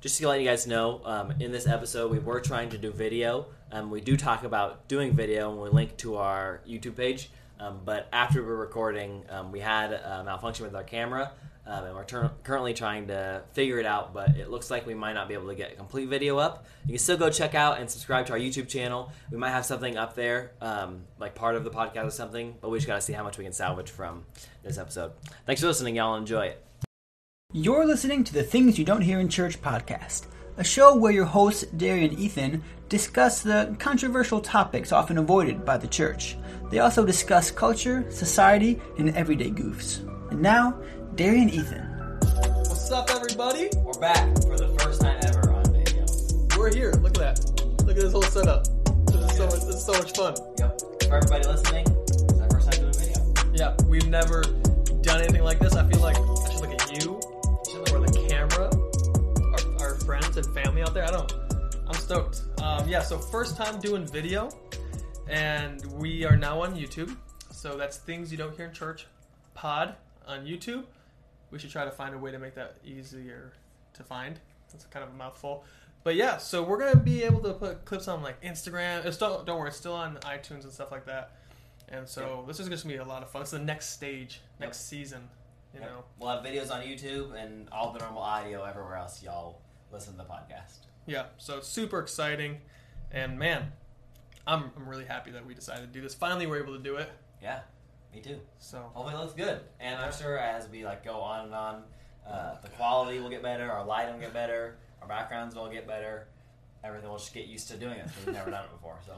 just to let you guys know, um, in this episode, we were trying to do video. Um, we do talk about doing video, and we link to our YouTube page. Um, but after we were recording, um, we had a malfunction with our camera, um, and we're tur- currently trying to figure it out. But it looks like we might not be able to get a complete video up. You can still go check out and subscribe to our YouTube channel. We might have something up there, um, like part of the podcast or something. But we just got to see how much we can salvage from this episode. Thanks for listening, y'all. Enjoy it. You're listening to the Things You Don't Hear in Church podcast, a show where your hosts, Darian and Ethan, discuss the controversial topics often avoided by the church. They also discuss culture, society, and everyday goofs. And now, Darian and Ethan. What's up, everybody? We're back for the first time ever on video. We're here. Look at that. Look at this whole setup. This is so much. This is so much fun. Yep. For everybody listening, it's our first time doing video. Yeah, we've never done anything like this. I feel like I I should look the camera, our, our friends and family out there. I don't. I'm stoked. Um, yeah. So first time doing video, and we are now on YouTube. So that's things you don't hear in church. Pod on YouTube. We should try to find a way to make that easier to find. That's kind of a mouthful. But yeah, so we're gonna be able to put clips on like Instagram. It's still don't worry, it's still on iTunes and stuff like that. And so this is just gonna be a lot of fun. It's the next stage, next season. You know. We'll have videos on YouTube and all the normal audio everywhere else y'all listen to the podcast. Yeah. So super exciting, and man, I'm I'm really happy that we decided to do this. Finally, we're able to do it. Yeah, me too. So Hopefully it looks good. And I'm sure as we like go on and on, uh, the quality will get better, our lighting will get better, our backgrounds will get better. Everything will just get used to doing it because we've never done it before. So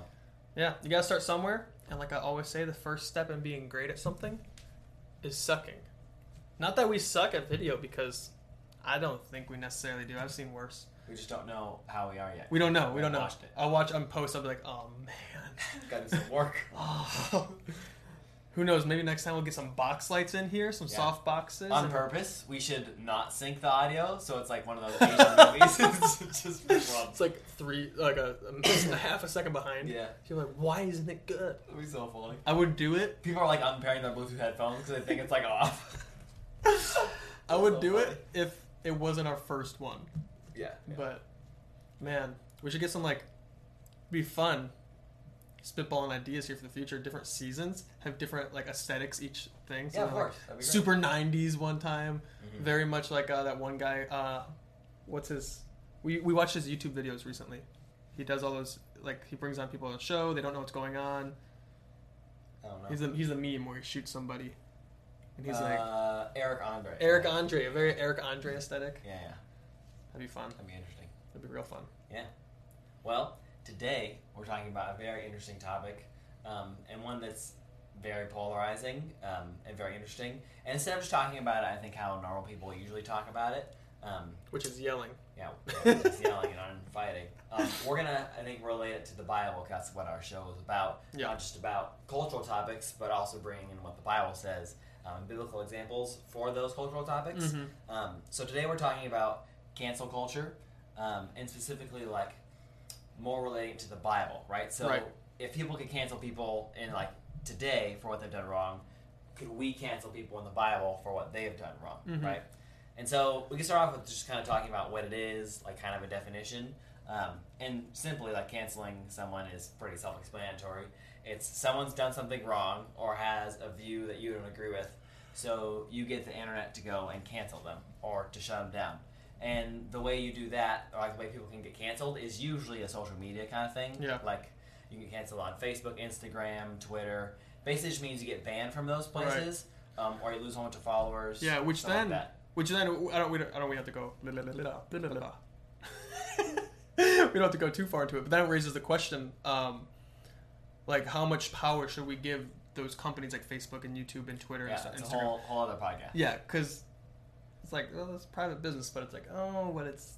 yeah, you gotta start somewhere. And like I always say, the first step in being great at something is sucking. Not that we suck at video because I don't think we necessarily do. I've seen worse. we just don't know how we are yet. We don't know. We don't know. Watched it. I'll watch on post. I'll be like, oh man. Got some work. Oh. Who knows? Maybe next time we'll get some box lights in here, some Yeah. soft boxes. On purpose, we should not sync the audio, so it's like one of those Asian movies. it's just. It's like three, like a, a half a second behind. Yeah, You're like, why isn't it good? it'd be so funny. I would do it. People are like unpairing their Bluetooth headphones because they think it's like off. I would So do it if it wasn't our first one. Yeah, But man, we should get some like be fun. Spitballing ideas here for the future. Different seasons have different like aesthetics each thing. yeah, of course. That'd be great. super 90s one time. Mhm. Very much like uh, that one guy. Uh, what's his? We we watched his YouTube videos recently. He does all those like he brings on people on the show. They don't know what's going on. I don't know. He's a he's the meme where he shoots somebody, and he's like uh, Eric Andre. Eric Andre, a very Eric Andre aesthetic. Yeah, yeah, That'd be fun. that'd be interesting. That'd be real fun. Yeah. Well, today we're talking about a very interesting topic, um, and one that's very polarizing um, and very interesting. And instead of just talking about it, I think how normal people usually talk about it. Um, Which is yelling. yeah, just yelling and fighting. Um, we're gonna, I think, relate it to the Bible. 'cause that's what our show is about. Yeah. Not just about cultural topics, but also bringing in what the Bible says, um, biblical examples for those cultural topics. Mm-hmm. Um, so today we're talking about cancel culture, um, and specifically like more relating to the Bible, right? So Right. if people could cancel people in like today for what they've done wrong, could we cancel people in the Bible for what they have done wrong, Mhm. right? And so we can start off with just kind of talking about what it is, like kind of a definition. Um, and simply, like canceling someone is pretty self-explanatory. It's someone's done something wrong or has a view that you don't agree with, so you get the internet to go and cancel them or to shut them down. And the way you do that, or like the way people can get canceled, is usually a social media kind of thing. Yeah. Like you can get canceled on Facebook, Instagram, Twitter. Basically, just means you get banned from those Right. places, um, or you lose a bunch of followers. Yeah, which then, like that. which then, I don't, we don't, I don't, we have to go. we don't have to go too far into it, but then it raises the question, um, like how much power should we give those companies like Facebook and YouTube and Twitter Yeah, and it's a Instagram? whole whole other podcast. Yeah, because it's like, well, it's private business, but it's like, oh, but it's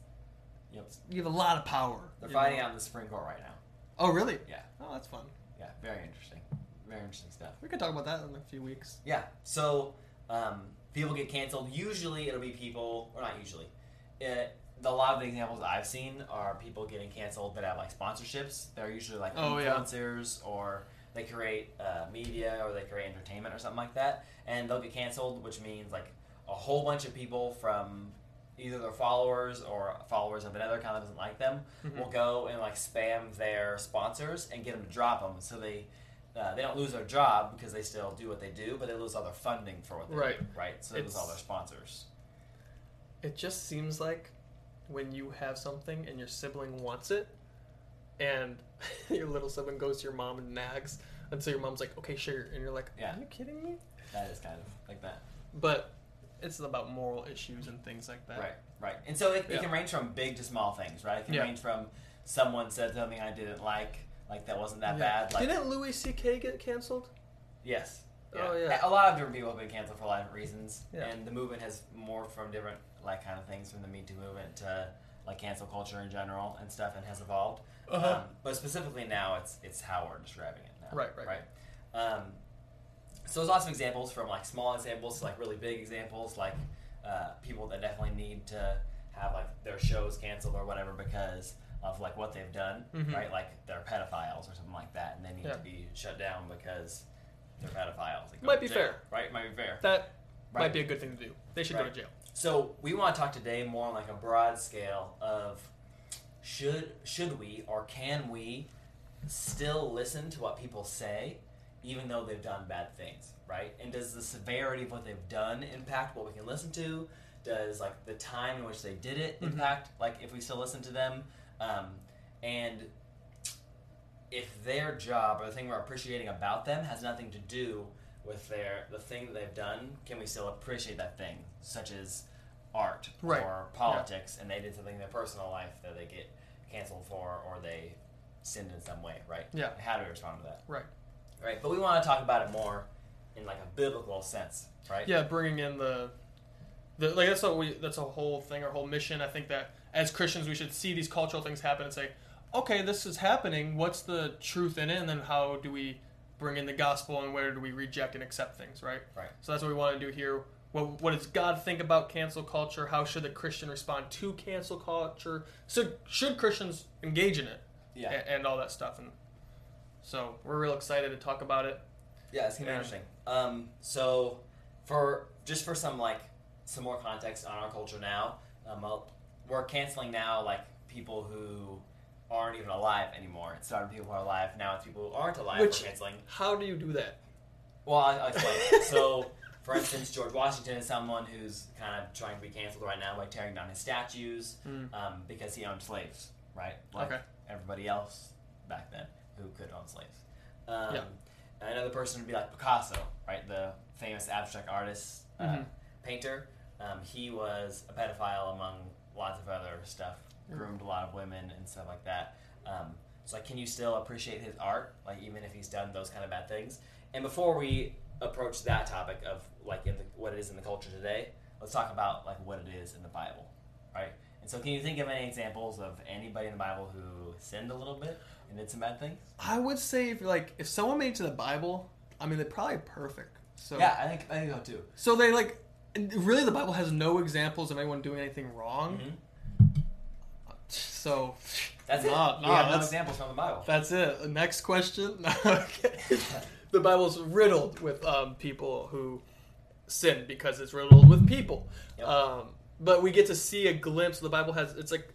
Yep. you have a lot of power. They're fighting know? out in the Supreme Court right now. Oh, really? Yeah. Oh, that's fun. Yeah, very interesting. Very interesting stuff. We could talk about that in a few weeks. Yeah. So um, people get canceled. Usually, it'll be people, or not usually. It, a lot of the examples I've seen are people getting canceled that have like sponsorships. They're usually like Oh, yeah. influencers or they create uh, media or they create entertainment or something like that, and they'll get canceled, which means like a whole bunch of people from either their followers or followers of another account that doesn't like them Mm-hmm. will go and like spam their sponsors and get them to drop them, so they. Uh, they don't lose their job because they still do what they do, but they lose all their funding for what they Right. do, right? So they lose all their sponsors. It just seems like when you have something and your sibling wants it, and your little sibling goes to your mom and nags until your mom's like, "Okay, sure," and you're like, Yeah. "Are you kidding me?" That is kind of like that. But it's about moral issues and things like that. Right, right. And so it, Yeah. it can range from big to small things, right? It can Yeah. range from someone said something I didn't like, like that wasn't that Yeah. bad. Like, Didn't Louis C.K. get canceled? yes. Oh, yeah. A lot of different people have been canceled for a lot of reasons, Yeah. and the movement has morphed from different like kind of things from the Me Too movement to like cancel culture in general and stuff, and has evolved. Uh-huh. Um, but specifically now, it's it's how we're describing it now. Right, right. right. Um, so there's lots of examples from like small examples to like really big examples, like uh, people that definitely need to have like their shows canceled or whatever because of like what they've done, Mhm. right? Like they're pedophiles or something like that, and they need Yeah. to be shut down because they're pedophiles. Might be jail, fair. right? Might be fair. That Right. might be a good thing to do. They should go to jail. So we want to talk today more on like a broad scale of should should we or can we still listen to what people say even though they've done bad things, right? And does the severity of what they've done impact what we can listen to? Does like the time in which they did it Mhm. impact like if we still listen to them? Um, and if their job or the thing we're appreciating about them has nothing to do with their the thing that they've done, can we still appreciate that thing, such as art Right. or politics, and they did something in their personal life that they get canceled for, or they sinned in some way, right? Yeah. How do we respond to that? Right. Right. But we want to talk about it more in like a biblical sense, right? Yeah, bringing in the, the like that's what we that's a whole thing, our whole mission. I think that as Christians we should see these cultural things happen and say, okay, this is happening. What's the truth in it, and then how do we bring in the gospel, and where do we reject and accept things, right? Right. So that's what we want to do here. What, what does God think about cancel culture? How should the Christian respond to cancel culture? So should Christians engage in it? Yeah. a- and all that stuff. And so we're real excited to talk about it. Yeah, it's gonna be interesting. Um, so for just for some like some more context on our culture now, um, we're canceling now like people who aren't even alive anymore. It started with people who are alive. Now it's people who aren't alive. Which- we're canceling. How do you do that? Well, I'll, I'll explain. so, for instance, George Washington is someone who's kind of trying to be canceled right now by tearing down his statues Mm. um, because he owned slaves, right? Like Okay. everybody else back then who could own slaves. Um, Yeah. Another person would be like Picasso, right? The famous abstract artist, uh, Mhm. painter. Um, he was a pedophile among lots of other stuff. Groomed a lot of women and stuff like that. Um, so, like, can you still appreciate his art, like even if he's done those kind of bad things? And before we approach that topic of like in the, what it is in the culture today, let's talk about like what it is in the Bible, right? And so, can you think of any examples of anybody in the Bible who sinned a little bit and did some bad things? I would say if like if someone made it to the Bible, I mean they're probably perfect. So Yeah, I think I think so too. So they like really the Bible has no examples of anyone doing anything wrong. Mhm. So That's it. Nah, we have no examples from the Bible. that's it. Next question. Okay. the Bible's riddled with um, people who sin because it's riddled with people. Yep. Um, but we get to see a glimpse. The Bible has it's like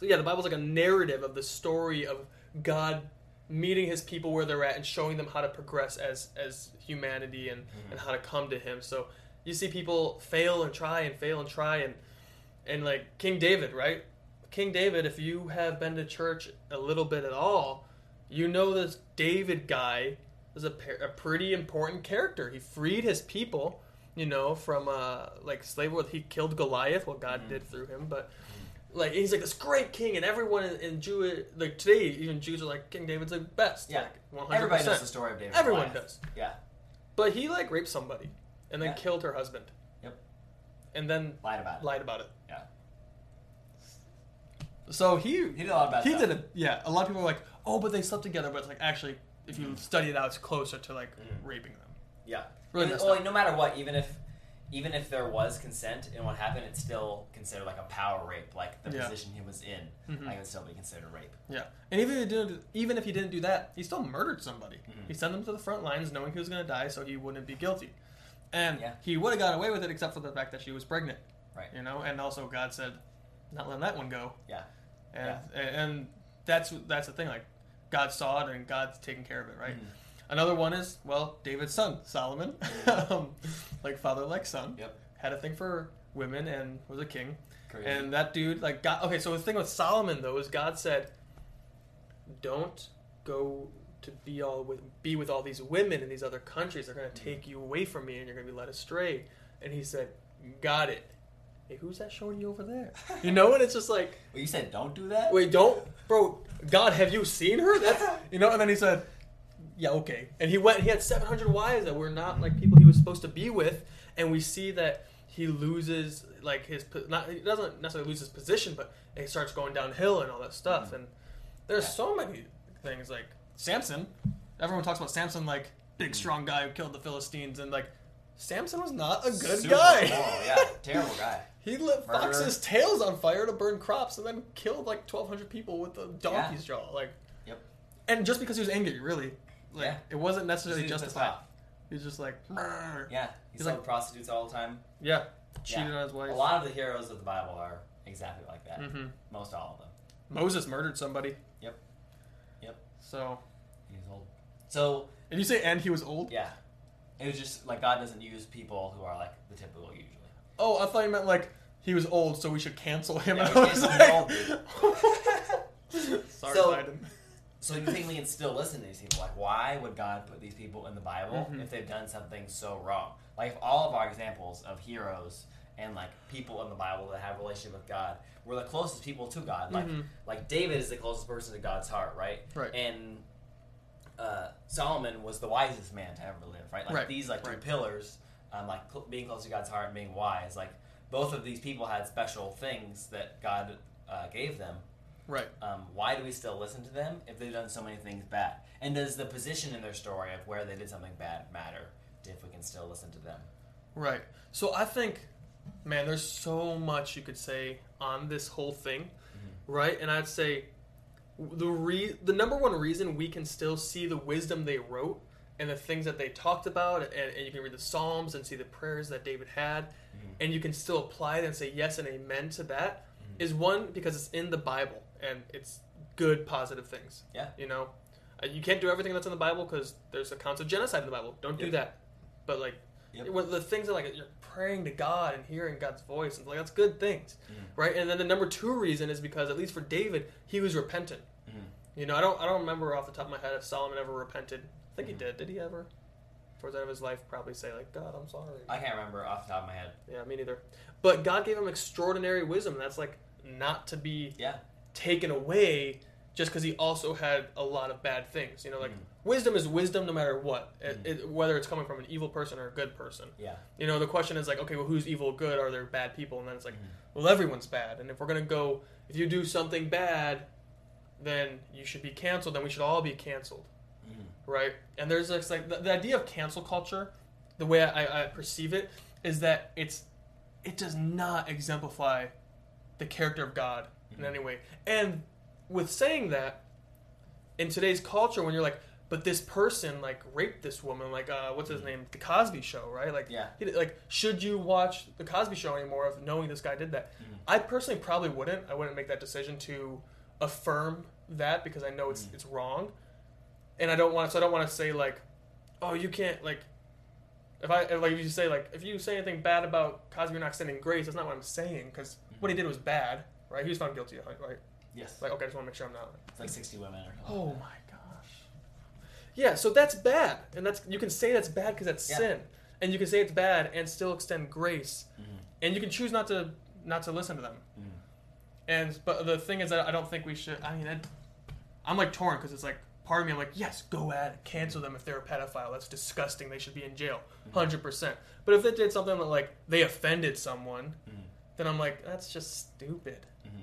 yeah, the Bible's like a narrative of the story of God meeting his people where they're at and showing them how to progress as as humanity and, and how to come to him. So you see people fail and try and fail and try and and like King David, right? King David, if you have been to church a little bit at all, you know this David guy is a, a pretty important character. He freed his people, you know, from uh, like slavery. He killed Goliath, what God did through him, but like he's like this great king, and everyone in, in Jew like today, even Jews are like King David's the best. Yeah. like, 100%. Everybody knows the story of David. Everyone Goliath. does. Yeah, But he like raped somebody and then Yeah. killed her husband. Yep. And then lied about it. lied about it. Yeah, So he he did a lot of bad he stuff. did it. Yeah, a lot of people are like, oh, but they slept together. But it's like actually, if you study it out, it's closer to like Mhm. raping them. Yeah. Really messed well, up. no matter what, even if even if there was consent in what happened, it's still considered like a power rape. Like the Yeah. position he was in, Mhm. like it would still be considered rape. Yeah, and even if he didn't, even if he didn't do that, he still murdered somebody. Mhm. He sent them to the front lines, knowing he was going to die, so he wouldn't be guilty. And Yeah. he would have gotten away with it, except for the fact that she was pregnant. Right. You know, and also God said, not letting that one go. Yeah. And and that's that's the thing. Like God saw it, and God's taking care of it, right? Mhm. Another one is well, David's son Solomon, um, like father like son, Yep. had a thing for women and was a king. Crazy. And that dude, like, God. Okay, so the thing with Solomon though is God said, "Don't go to be all with be with all these women in these other countries. They're going to take you away from me, and you're going to be led astray." And he said, "Got it." Hey, who's that showing you over there? You know, and it's just like, Well, you said don't do that. wait, don't, bro. God, have you seen her? That's you know. And then he said, "Yeah, okay." And he went. He had 700 wives that were not like people he was supposed to be with, and we see that he loses like his not. He doesn't necessarily lose his position, but he starts going downhill and all that stuff. Mm-hmm. And there's so many things like Samson. Everyone talks about Samson like big mm-hmm. strong guy who killed the Philistines, and like Samson was not a good Super guy. immoral, yeah, terrible guy. He lit Murderer. foxes' tails on fire to burn crops, and then killed like twelve hundred people with a donkey's jaw. Like, Yep. and just because he was angry, really, like Yeah. it wasn't necessarily justified. off. He was just like, "Mrr." Yeah. He He's sold like- prostitutes all the time. yeah, cheated Yeah. on his wife. A lot of the heroes of the Bible are exactly like that. hmm Most all of them. Moses murdered somebody. Yep. Yep. So, He was old. So and you say, and he was old. yeah, it was just like God doesn't use people who are like the typical usually. Oh, I thought you meant like he was old, so we should cancel him. Yeah, And we I was like- Sorry, So- Biden. So you think we can still listen to these people? Like, why would God put these people in the Bible Mhm. if they've done something so wrong? Like, if all of our examples of heroes and like people in the Bible that have a relationship with God were the closest people to God, like Mhm. like David is the closest person to God's heart, right? Right. And uh, Solomon was the wisest man to ever live, right? Like Right, these like two pillars, um, like cl- being close to God's heart and being wise. Like both of these people had special things that God uh, gave them Right. um, why do we still listen to them if they've done so many things bad? And does the position in their story of where they did something bad matter if we can still listen to them? Right. So I think, man, there's so much you could say on this whole thing, right? And I'd say the re- the number one reason we can still see the wisdom they wrote and the things that they talked about, and, and you can read the Psalms and see the prayers that David had, and you can still apply it and say yes and amen to that, is one because it's in the Bible and it's good, positive things. Yeah. You know, Uh, you can't do everything that's in the Bible because there's accounts of genocide in the Bible. Don't do that. But like, Yep. the things that like you're praying to God and hearing God's voice and like that's good things, Mhm. right? And then the number two reason is because at least for David, he was repentant. Mhm. You know, I don't I don't remember off the top of my head if Solomon ever repented. I think he did. Did he ever? Towards the end of his life, probably say like, God, I'm sorry. I can't remember off the top of my head. yeah, me neither. But God gave him extraordinary wisdom. That's like not to be Yeah. taken away just because he also had a lot of bad things. You know, like Mhm. wisdom is wisdom no matter what, It- Mhm. it- whether it's coming from an evil person or a good person. Yeah. You know, the question is like, okay, well, who's evil, good? Are there bad people? And then it's like, Mhm. well, everyone's bad. And if we're gonna go, if you do something bad, then you should be canceled. Then we should all be canceled. Right? And there's this like the, the idea of cancel culture. The way I, I perceive it is that it's it does not exemplify the character of God in Mhm. any way. And with saying that, in today's culture, when you're like, but this person like raped this woman, like uh, what's his name, the Cosby Show, right? Like, Yeah. he like should you watch the Cosby Show anymore if knowing this guy did that? Mhm. I personally probably wouldn't. I wouldn't make that decision to affirm that because I know it's Mhm. it's wrong, and I don't want. So I don't want to say like, oh, you can't like. If I if, like if you say like if you say anything bad about Cosby, not extending grace. That's not what I'm saying because what he did was bad, right? He was found guilty, right? Yes. Like okay, I just want to make sure I'm not. It's like 60 women or something. Oh my gosh. Yeah, so that's bad, and that's you can say that's bad because that's Yeah. sin, and you can say it's bad and still extend grace, Mhm. and you can choose not to not to listen to them. Mhm. And but the thing is that I don't think we should. I mean, i I'm like torn because it's like part of me. I'm like, yes, go at it, cancel them if they're a pedophile. That's disgusting. They should be in jail, Mhm. hundred percent. But if they did something that like they offended someone, Mhm. then I'm like, that's just stupid. Mhm.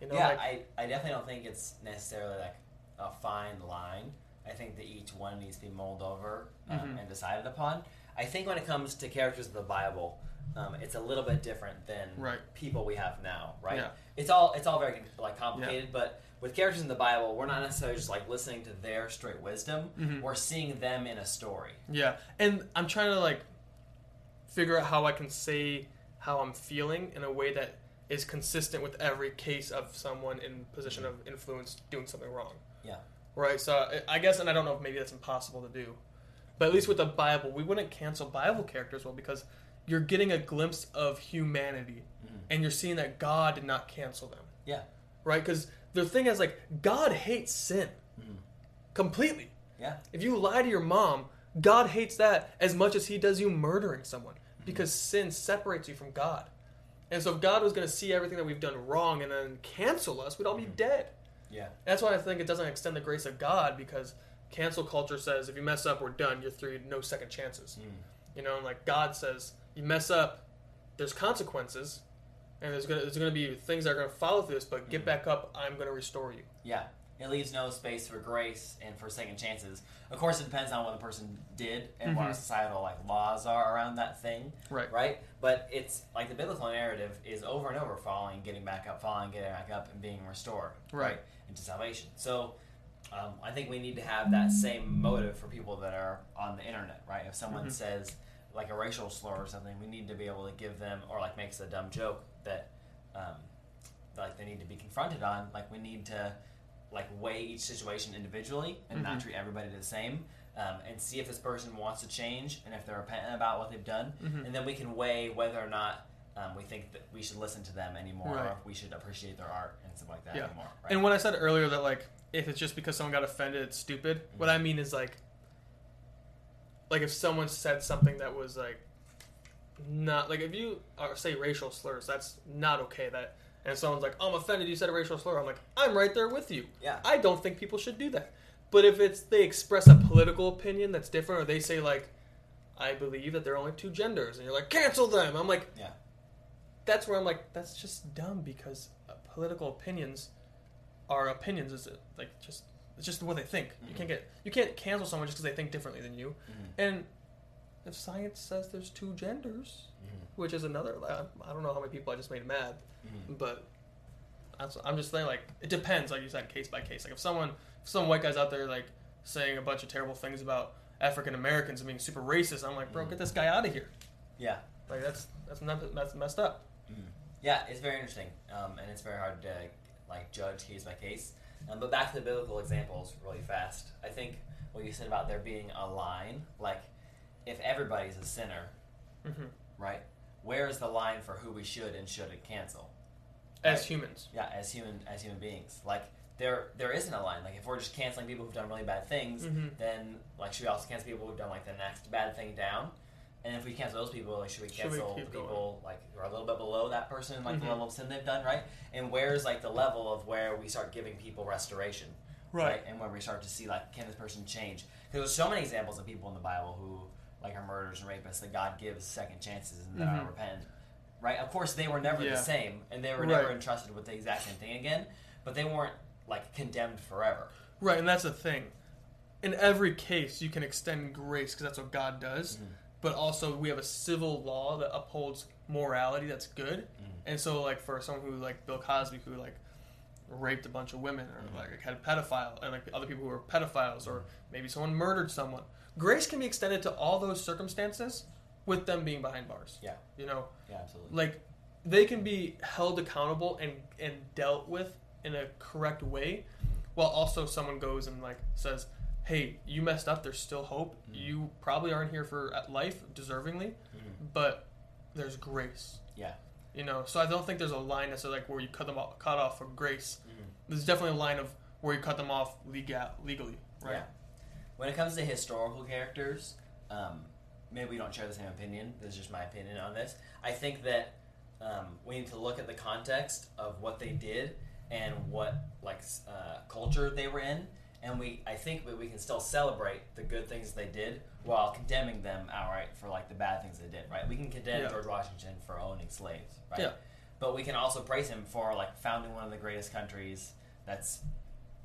You know, yeah, like, I, I definitely don't think it's necessarily like a fine line. I think that each one needs to be mulled over um, Mhm. and decided upon. I think when it comes to characters of the Bible, um, it's a little bit different than Right. people we have now, right? Yeah. It's all it's all very like complicated, but with characters in the Bible, we're not necessarily just like listening to their straight wisdom. Mhm. We're seeing them in a story. Yeah, and I'm trying to like figure out how I can say how I'm feeling in a way that is consistent with every case of someone in position of influence doing something wrong. Yeah. Right. So I- I guess, and I don't know if maybe that's impossible to do, but at least with the Bible, we wouldn't cancel Bible characters well because you're getting a glimpse of humanity, mm-hmm. and you're seeing that God did not cancel them. Yeah. Right. Because the thing is, like, God hates sin mm-hmm. completely. Yeah. If you lie to your mom, God hates that as much as he does you murdering someone mm-hmm. because sin separates you from God. And so if God was going to see everything that we've done wrong and then cancel us, we'd all be dead. Yeah. That's why I think it doesn't extend the grace of God because cancel culture says if you mess up, we're done. You're through. No second chances. Mm. You know, and like God says, you mess up, there's consequences, and there's gonna there's gonna be things that are gonna follow through this. But get mm-hmm. back up. I'm gonna restore you. Yeah. It leaves no space for grace and for second chances. Of course, it depends on what the person did and what our mm-hmm. societal like laws are around that thing. Right. Right. But it's like the biblical narrative is over and over falling, getting back up, falling, getting back up, and being restored. Right. into salvation. So. Um, I think we need to have that same motive for people that are on the internet, right? If someone mm-hmm. says like a racial slur or something, we need to be able to give them, or like makes a dumb joke that, um, like they need to be confronted on. Like we need to like weigh each situation individually and not treat everybody the same, um, and see if this person wants to change and if they're repentant about what they've done, and then we can weigh whether or not. Um, we think that we should listen to them anymore, Right. or if we should appreciate their art and stuff like that Yeah. anymore. Right? And when I said earlier that like if it's just because someone got offended, it's stupid. What I mean is like, like if someone said something that was like not like if you uh, say racial slurs, that's not okay. That and someone's like, I'm offended. You said a racial slur. I'm like, I'm right there with you. Yeah. I don't think people should do that. But if it's they express a political opinion that's different, or they say like, I believe that there are only two genders, and you're like, cancel them. I'm like, yeah. that's where I'm like, that's just dumb because uh, political opinions are opinions. Is it like just it's just what they think. You can't mm-hmm. get you can't cancel someone just because they think differently than you. Mm-hmm. And if science says there's two genders, mm-hmm. which is another, I I don't know how many people I just made mad, but that's, I'm just saying like it depends, like you said, case by case. Like if someone, if some white guys out there like saying a bunch of terrible things about African Americans and being super racist, I'm like, bro, get this guy out of here. Yeah. Like that's that's not, that's messed up. Yeah, it's very interesting, um, and it's very hard to like judge case by case. Um, but back to the biblical examples, really fast. I think what you said about there being a line, like if everybody's a sinner, Mhm. right? Where is the line for who we should and shouldn't cancel? As Right. humans. Yeah, as human as human beings, like there there isn't a line. Like if we're just canceling people who've done really bad things, Mhm. then like should we also cancel people who've done like the next bad thing down? And if we cancel those people, like should we Should we cancel people like who are a little bit below that person, like the Mhm. level of sin they've done, right? And where's like the level of where we start giving people restoration, Right. And where we start to see like can this person change? Because there's so many examples of people in the Bible who like are murderers and rapists that God gives second chances and Mhm. repentant. Right? Of course, they were never Yeah. the same, and they were never entrusted with the exact same thing again. But they weren't like condemned forever. Right, and that's the thing. In every case, you can extend grace because that's what God does. Mm-hmm. But also, we have a civil law that upholds morality that's good. Mm-hmm. And so, like for someone who like Bill Cosby, who like raped a bunch of women, or Mm-hmm. like had a pedophile, and like other people who are pedophiles, or maybe someone murdered someone, grace can be extended to all those circumstances with them being behind bars. Yeah, You know, yeah, absolutely. like they can be held accountable and and dealt with in a correct way while also someone goes and like says hey you messed up there's still hope. You probably aren't here for uh, life deservingly but there's grace. Yeah, you know so i don't think there's a line that's like where you cut them off, cut off for grace. There's definitely a line of where you cut them off legal, legally right? Yeah. When it comes to historical characters, um, maybe we don't share the same opinion. This is just my opinion on this. I think that um, we need to look at the context of what they did and what like uh, culture they were in, and we I think that we can still celebrate the good things they did while condemning them outright for like the bad things they did. Right? We can condemn Yeah. George Washington for owning slaves. Right? Yeah. But we can also praise him for like founding one of the greatest countries that's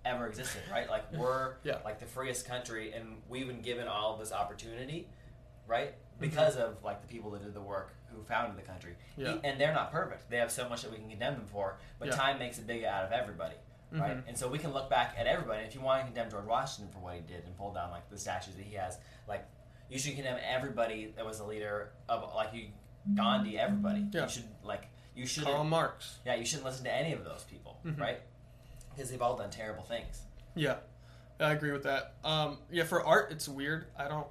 ever existed, right? Like we're Yeah. like the freest country, and we've been given all this opportunity, right? Mm-hmm. Because of like the people that did the work who founded the country, Yeah. E- and they're not perfect. They have so much that we can condemn them for, but time makes a big out of everybody, right? Mhm. And so we can look back at everybody. If you want to condemn George Washington for what he did and pull down like the statues that he has, like you should condemn everybody that was a leader of like you Gandhi, everybody. Yeah. You should like you should Karl Marx. yeah you shouldn't listen to any of those people, Mhm. right? Because they've all done terrible things. Yeah, I agree with that. Um, yeah, for art, it's weird. I don't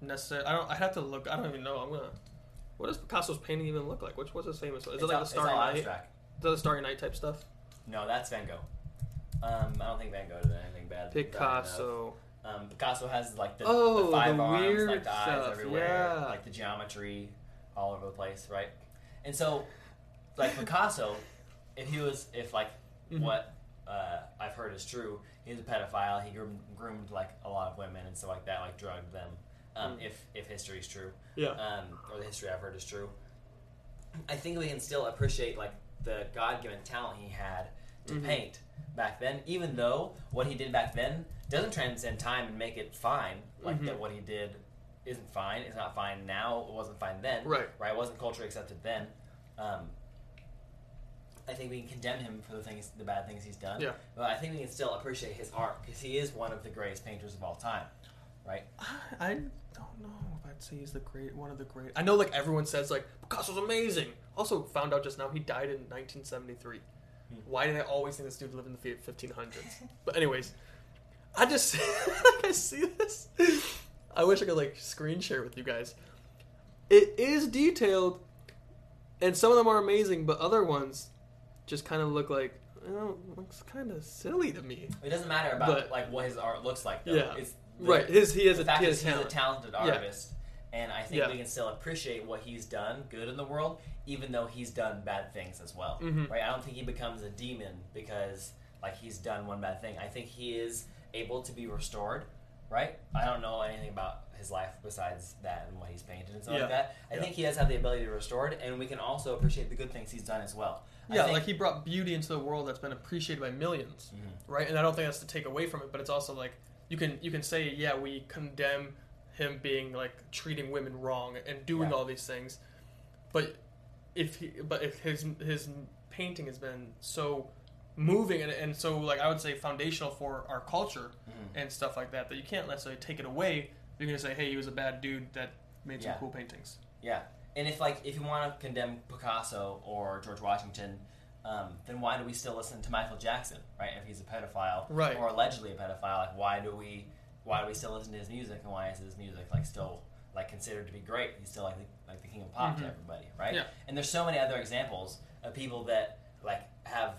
necessarily. I don't. I have to look. I don't even know. I'm gonna. What does Picasso's painting even look like? Which what's his famous? One? Is It's it like all, the Starry Night? Is abstract. that the Starry Night type stuff? No, that's Van Gogh. Um, I don't think Van Gogh did anything bad. Picasso. Um, Picasso has like the, Oh, the five the arms, like the eyes stuff, everywhere, yeah. like the geometry all over the place, right? And so, like Picasso, if he was, if like Mhm. what uh, I've heard is true, he's a pedophile. He groomed, groomed like a lot of women and stuff like that, like drugged them. Um, Mm. If if history is true, Yeah. um, or the history I've heard is true, I think we can still appreciate like the God-given talent he had to Mhm. paint back then, even though what he did back then doesn't transcend time and make it fine. Like Mhm. that, what he did isn't fine. It's not fine now. It wasn't fine then. Right. Right. It wasn't culturally accepted then. Um, I think we can condemn him for the things, the bad things he's done. Yeah. But I think we can still appreciate his art because he is one of the greatest painters of all time. Right. I don't know if I'd say he's the great one of the great. I know like everyone says like Picasso's amazing. Also found out just now he died in 1973. Hmm. Why did I always think this dude lived in the 1500s? but anyways, I just like I see this. I wish I could like screen share with you guys. It is detailed, and some of them are amazing, but other ones just kind of look like you know, looks kind of silly to me. It doesn't matter about But- like what his art looks like. Though. Yeah. It's the, right, his he has the a fact he is has he's a talent. talented Yeah. artist, and I think Yeah. we can still appreciate what he's done good in the world, even though he's done bad things as well. Mhm. Right? I don't think he becomes a demon because like he's done one bad thing. I think he is able to be restored. Right? I don't know anything about his life besides that and what he's painted and stuff Yeah. like that. I think he does have the ability to restore it, and we can also appreciate the good things he's done as well. Yeah, think- like he brought beauty into the world that's been appreciated by 1000000s Mhm. right? And I don't think that's to take away from it, but it's also like you can you can say, yeah, we condemn him being like treating women wrong and doing Yeah. all these things, but if he but if his his painting has been so moving and, and so like I would say foundational for our culture Mhm. and stuff like that that you can't necessarily take it away. You're gonna say, hey, he was a bad dude that made some Yeah. cool paintings. Yeah, and if like if you want to condemn Picasso or George Washington, um, then why do we still listen to Michael Jackson, right? If he's a pedophile, Right. or allegedly a pedophile, like why do we why do we still listen to his music and why is his music like still like considered to be great? He's still like the, like the king of pop to Mhm. everybody, right? Yeah. And there's so many other examples of people that like have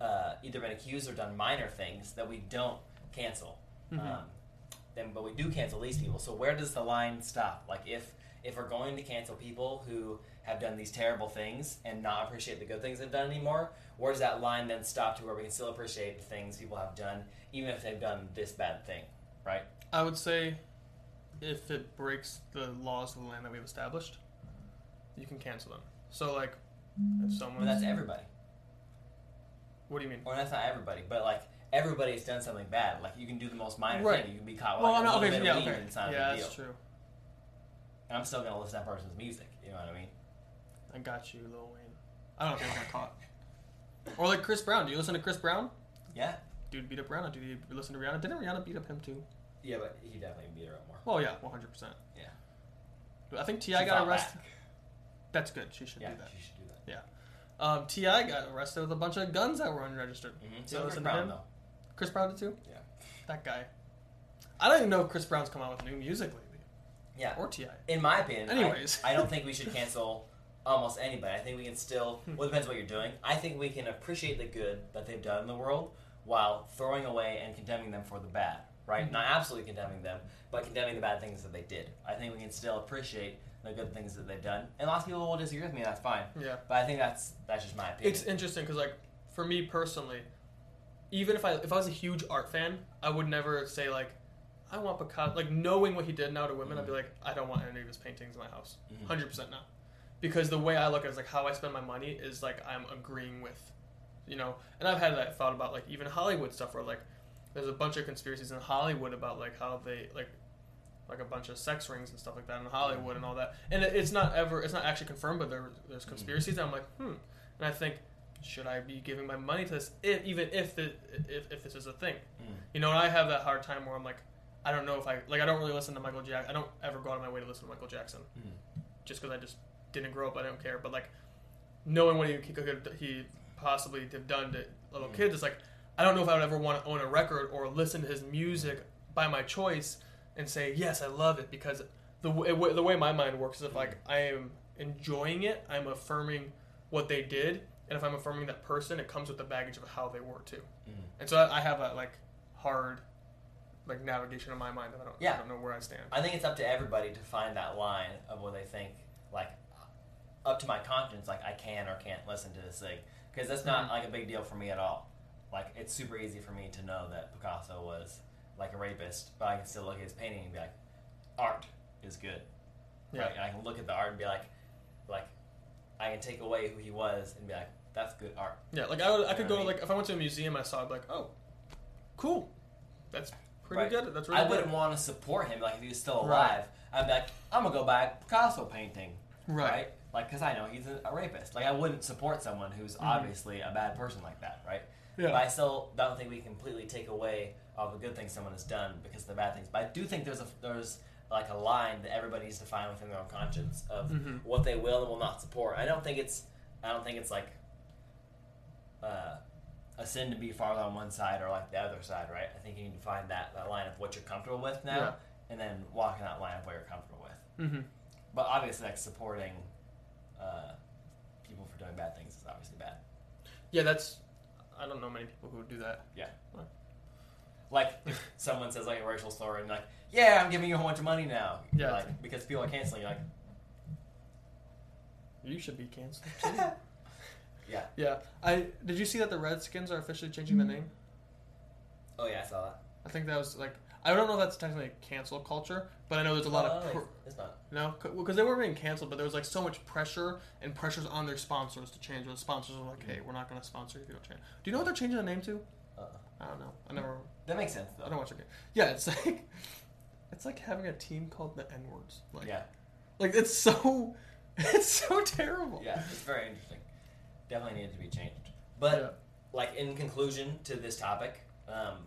uh, either been accused or done minor things that we don't cancel. Mhm. Um, then, but we do cancel these people. So where does the line stop? Like if if we're going to cancel people who have done these terrible things and not appreciate the good things they've done anymore, where does that line then stop to where we can still appreciate the things people have done, even if they've done this bad thing, right? I would say if it breaks the laws of the land that we've established, you can cancel them. So like if someone But that's everybody, What do you mean? or that's not everybody, but like everybody's done something bad. Like you can do the most minor Right. thing, you can be caught with Well, like, a little okay, bit yeah, of weed, okay. and it's not a yeah, big that's true. And I'm still gonna listen to that person's music. You know what I mean? I got you, Lil Wayne. I don't know think I got caught. Or like Chris Brown. Do you listen to Chris Brown? Yeah, Dude beat up Rihanna. Did you listen to Rihanna? Didn't Rihanna beat up him too? yeah, but he definitely beat her up more. Well, yeah, 100. percent Yeah. I think T.I. She got fought arrested. back. That's good. She should Yeah, do that. she should do that. Yeah. Um, T.I. got arrested with a bunch of guns that were unregistered. Mm-hmm. You So listen Chris to Brown him? though. Chris Brown did too. Yeah. That guy. I don't even know if Chris Brown's come out with new music lately, Yeah. or Ti. In my opinion, I- Anyways. I, don't think we should cancel almost anybody. I think we can still. Hmm. Well, it depends what you're doing. I think we can appreciate the good that they've done in the world while throwing away and condemning them for the bad. Right? Mhm. Not absolutely condemning them, but condemning the bad things that they did. I think we can still appreciate the good things that they've done. And lots of people will disagree with me. And that's fine. Yeah. But I think that's that's just my opinion. It's interesting because, like, for me personally, even if I if I was a huge art fan, I would never say like, I want Picasso. Like knowing what he did now to women, I'd be like, I don't want any of his paintings in my house. Mhm. Hundred percent not. Because the way I look at it is like how I spend my money is like I'm agreeing with, you know. And I've had that thought about like even Hollywood stuff where like there's a bunch of conspiracies in Hollywood about like how they like like a bunch of sex rings and stuff like that in Hollywood and all that. And it, it's not ever it's not actually confirmed, but there there's conspiracies. And I'm like, hmm. And I think, should I be giving my money to this, if, even if, the, if if this is a thing? Mm. You know, and I have that hard time where I'm like, I don't know if I like. I don't really listen to Michael Jackson. I don't ever go out of my way to listen to Michael Jackson, Mhm. just because I just didn't grow up. I don't care. But like knowing what he, could he possibly have done to little Mm. kids, it's like I don't know if I would ever want to own a record or listen to his music by my choice and say yes, I love it because the way, the way my mind works is if like I am enjoying it, I'm affirming what they did, and if I'm affirming that person, it comes with the baggage of how they were too. Mm. And so I, I have a like hard like navigation in my mind that I don't, Yeah. I don't know where I stand. I think it's up to everybody to find that line of what they think, like, up to my conscience, like, I can or can't listen to this thing. Because that's not, Mhm. like, a big deal for me at all. Like, it's super easy for me to know that Picasso was, like, a rapist, but I can still look at his painting and be like, art is good. Yeah. Right? And I can look at the art and be like, like, I can take away who he was and be like, that's good art. Yeah, like I, would, I You could go I mean? like if I went to a museum, I saw it, like, oh, cool, that's pretty Right. good. That's really I good. wouldn't want to support him, like, if he was still Right. alive. I'd be like, I'm to go buy a Picasso painting. Right. right? Like, because I know he's a, a rapist. Like, I wouldn't support someone who's obviously a bad person like that, right? Mm-hmm. Yeah. But I still don't think we completely take away all the good things someone has done because of the bad things. But I do think there's a there's like a line that everybody needs to find within their own conscience of Mhm. what they will and will not support. I don't think it's I don't think it's like uh, a sin to be farther on one side or like the other side, right? I think you need to find that, that line of what you're comfortable with now, Yeah. and then walk in that line of what you're comfortable with. Mm-hmm. But obviously, like supporting uh, people for doing bad things is obviously bad. Yeah, that's. I don't know many people who would do that. Yeah. What? Like if someone says like a racial slur and like, yeah, I'm giving you a whole bunch of money now. Yeah. Like because people are canceling. You're like, You should be canceled. too. yeah. yeah, I did you see that the Redskins are officially changing the name? Oh yeah, I saw that. I think that was like I don't know if that's technically cancel culture, but I know there's a lot of pr- it's not. no because they weren't being canceled, but there was like so much pressure and pressures on their sponsors to change. The sponsors were like, "Hey, we're not going to sponsor you if you don't change." Do you know what they're changing the name to? Uh, I don't know. I never. that makes sense I don't watch a game. Yeah, it's like it's like having a team called the N words. Like, Yeah. like it's so it's so terrible. Yeah, it's very interesting. Definitely needed to be changed. But like in conclusion to this topic, um,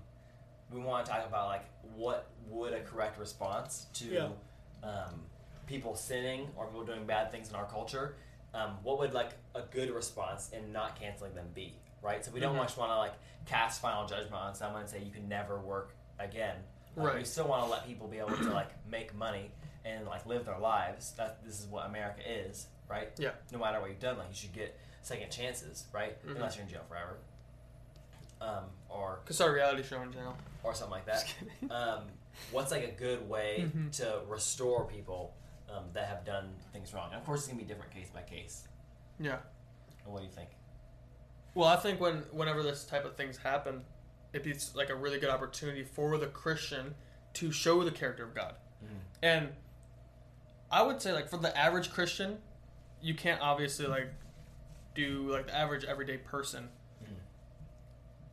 we want to talk about like what would a correct response to Yeah. um, people sinning or people doing bad things in our culture. Um, what would like a good response in not canceling them be? Right. So we don't Mhm. just want to like cast final judgment on someone and say you can never work again. Like, We still want to let people be able to like make money and like live their lives. That this is what America is, right? Yeah. No matter what you've done, like you should get second chances, right? Mhm. Unless you're in jail forever, um, or Cause our reality show in jail. or something like that. Um, what's like a good way Mhm. to restore people um, that have done things wrong? And of course, it's gonna be different case by case. Yeah. What do you think? Well, I think when whenever this type of things happen, it be like a really good opportunity for the Christian to show the character of God. Mhm. And I would say like for the average Christian, you can't obviously like do like the average everyday person.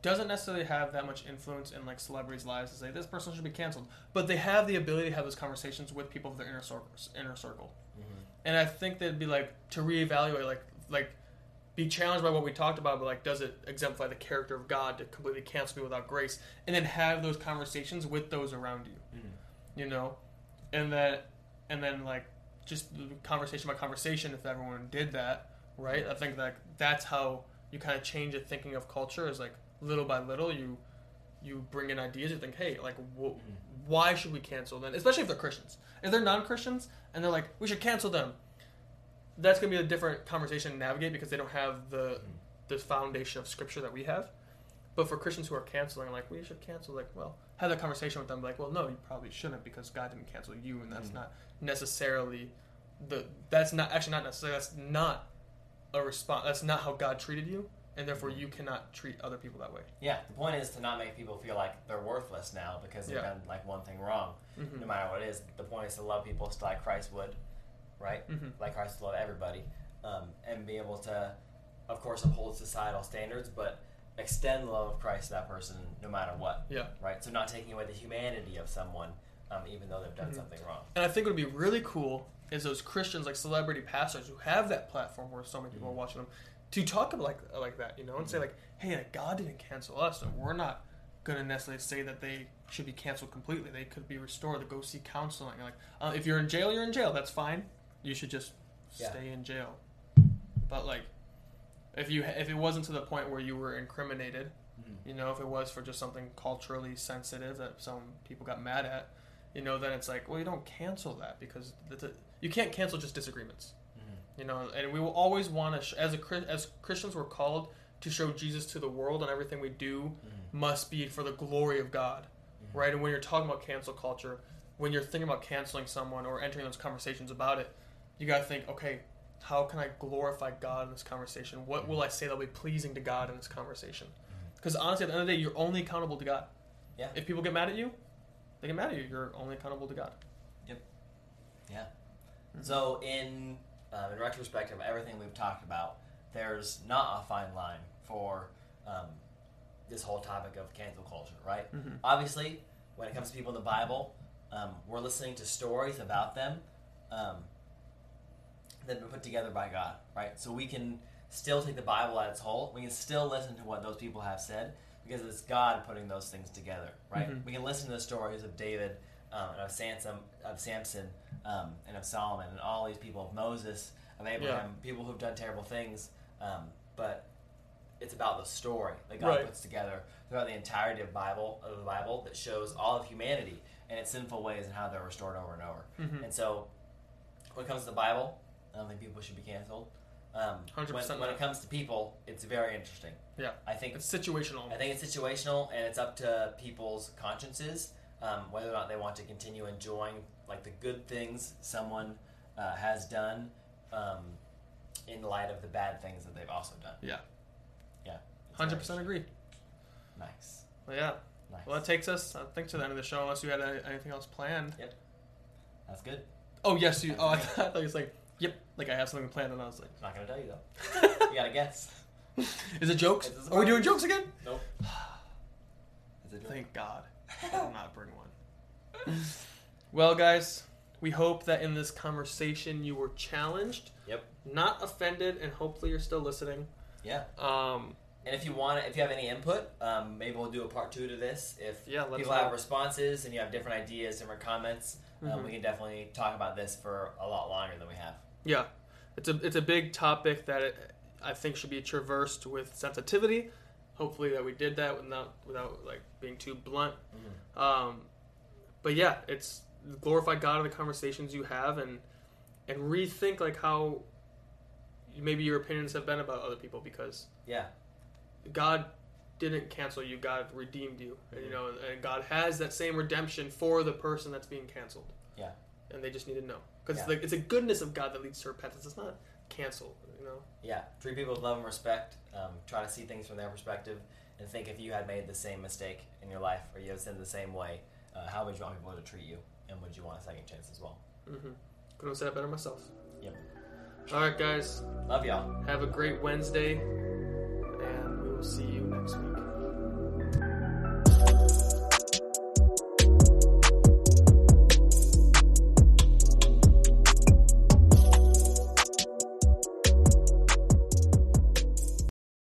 Doesn't necessarily have that much influence in like celebrities' lives to say this person should be canceled, but they have the ability to have those conversations with people of their inner circle. Inner circle. Mhm. And I think that'd be like to reevaluate, like like be challenged by what we talked about, but like does it exemplify the character of God to completely cancel me without grace, and then have those conversations with those around you, Mhm. you know, and that and then like just conversation by conversation. If everyone did that, right? I think that that's how you kind of change the thinking of culture. Is like little by little you you bring in ideas. You think, hey, like wh- why should we cancel them? Especially if they're Christians. If they're non-Christians and they're like, we should cancel them, that's gonna be a different conversation to navigate because they don't have the the foundation of Scripture that we have. But for Christians who are canceling, like we should cancel, like well, have that conversation with them, like well, no, you probably shouldn't because God didn't cancel you, and that's Mhm. not necessarily the that's not actually not necessarily that's not a response. That's not how God treated you, and therefore you cannot treat other people that way. Yeah, the point is to not make people feel like they're worthless now because they've Yeah. done like one thing wrong, Mhm. no matter what it is. The point is to love people just like Christ would, right? Mhm. Like Christ would love everybody, um, and be able to, of course, uphold societal standards, but extend the love of Christ to that person no matter what, Yeah. right? So not taking away the humanity of someone, um, even though they've done Mhm. something wrong. And I think what would be really cool is those Christians, like celebrity pastors, who have that platform where so many people are watching them, to talk about like like that, you know, and say like, "Hey, like, God didn't cancel us, so we're not gonna necessarily say that they should be canceled completely. They could be restored. To go seek counseling. Like, uh, if you're in jail, you're in jail. That's fine. You should just Yeah. stay in jail. But like, if you if it wasn't to the point where you were incriminated, Mhm. you know, if it was for just something culturally sensitive that some people got mad at, you know, then it's like, well, you don't cancel that because that's a, you can't cancel just disagreements. You know, and we will always want to, sh- as a as Christians, we're called to show Jesus to the world, and everything we do Mhm. must be for the glory of God, mm. right? And when you're talking about cancel culture, when you're thinking about canceling someone or entering those conversations about it, you got to think, okay, how can I glorify God in this conversation? What will mm. I say that'll be pleasing to God in this conversation? Mm. Because honestly, at the end of the day, you're only accountable to God. Yeah. If people get mad at you, they get mad at you. You're only accountable to God. Yep. Yeah. Mm-hmm. So in um, in retrospect of everything we've talked about, there's not a fine line for um, this whole topic of cancel culture, right? Mhm. Obviously, when it comes to people in the Bible, um, we're listening to stories about them um, that have been put together by God, right? So we can still take the Bible at its whole. We can still listen to what those people have said because it's God putting those things together, right? Mhm. We can listen to the stories of David um, and of Samson, of Samson um, and of Solomon and all these people of Moses, of Abraham, people who've done terrible things, um, but it's about the story that God Right. puts together throughout the entirety of Bible of the Bible that shows all of humanity and its sinful ways and how they're restored over and over. Mhm. And so, when it comes to the Bible, I don't think people should be canceled. Um, 100% when, when it comes to people, it's very interesting. Yeah. I think It's situational. I think it's situational, and it's up to people's consciences um, whether or not they want to continue enjoying like the good things someone uh, has done um, in light of the bad things that they've also done. Yeah. Yeah. Hundred percent agree. Nice. Well, yeah. Nice. Well, that takes us, I think, to the end of the show. Unless you had any- anything else planned. Yep. That's good. Oh yes, you. Oh, I thought, I you was like, yep, like I have something planned, and I was like, I'm not gonna tell you though. you gotta guess. is it jokes? It's a Are we doing jokes again? Nope. Is it Thank God. I did not bring one. well, guys, we hope that in this conversation you were challenged, Yep. not offended, and hopefully you're still listening. Yeah. Um, And if you want, if you have any input, um, maybe we'll do a part two to this. If Yeah, let us people know. have responses and you have different ideas, different comments, um, Mhm. we can definitely talk about this for a lot longer than we have. yeah, it's a it's a big topic that it, I think should be traversed with sensitivity. Hopefully that we did that without without like being too blunt. Mhm. Um, but yeah, it's glorify God in the conversations you have, and and rethink like how maybe your opinions have been about other people because Yeah. God didn't cancel you; God redeemed you, and you know, and God has that same redemption for the person that's being canceled. Yeah. and they just need to know because Yeah. it's like it's a goodness of God that leads to repentance. It's not cancel, you know. Yeah. Treat people with love and respect. Um, try to see things from their perspective and think if you had made the same mistake in your life or you had sinned the same way, uh, how would you want people to treat you? And would you want a second chance as well? Mm-hmm. Couldn't have said it better myself. Yep. All right, guys, Love y'all. have a great Wednesday.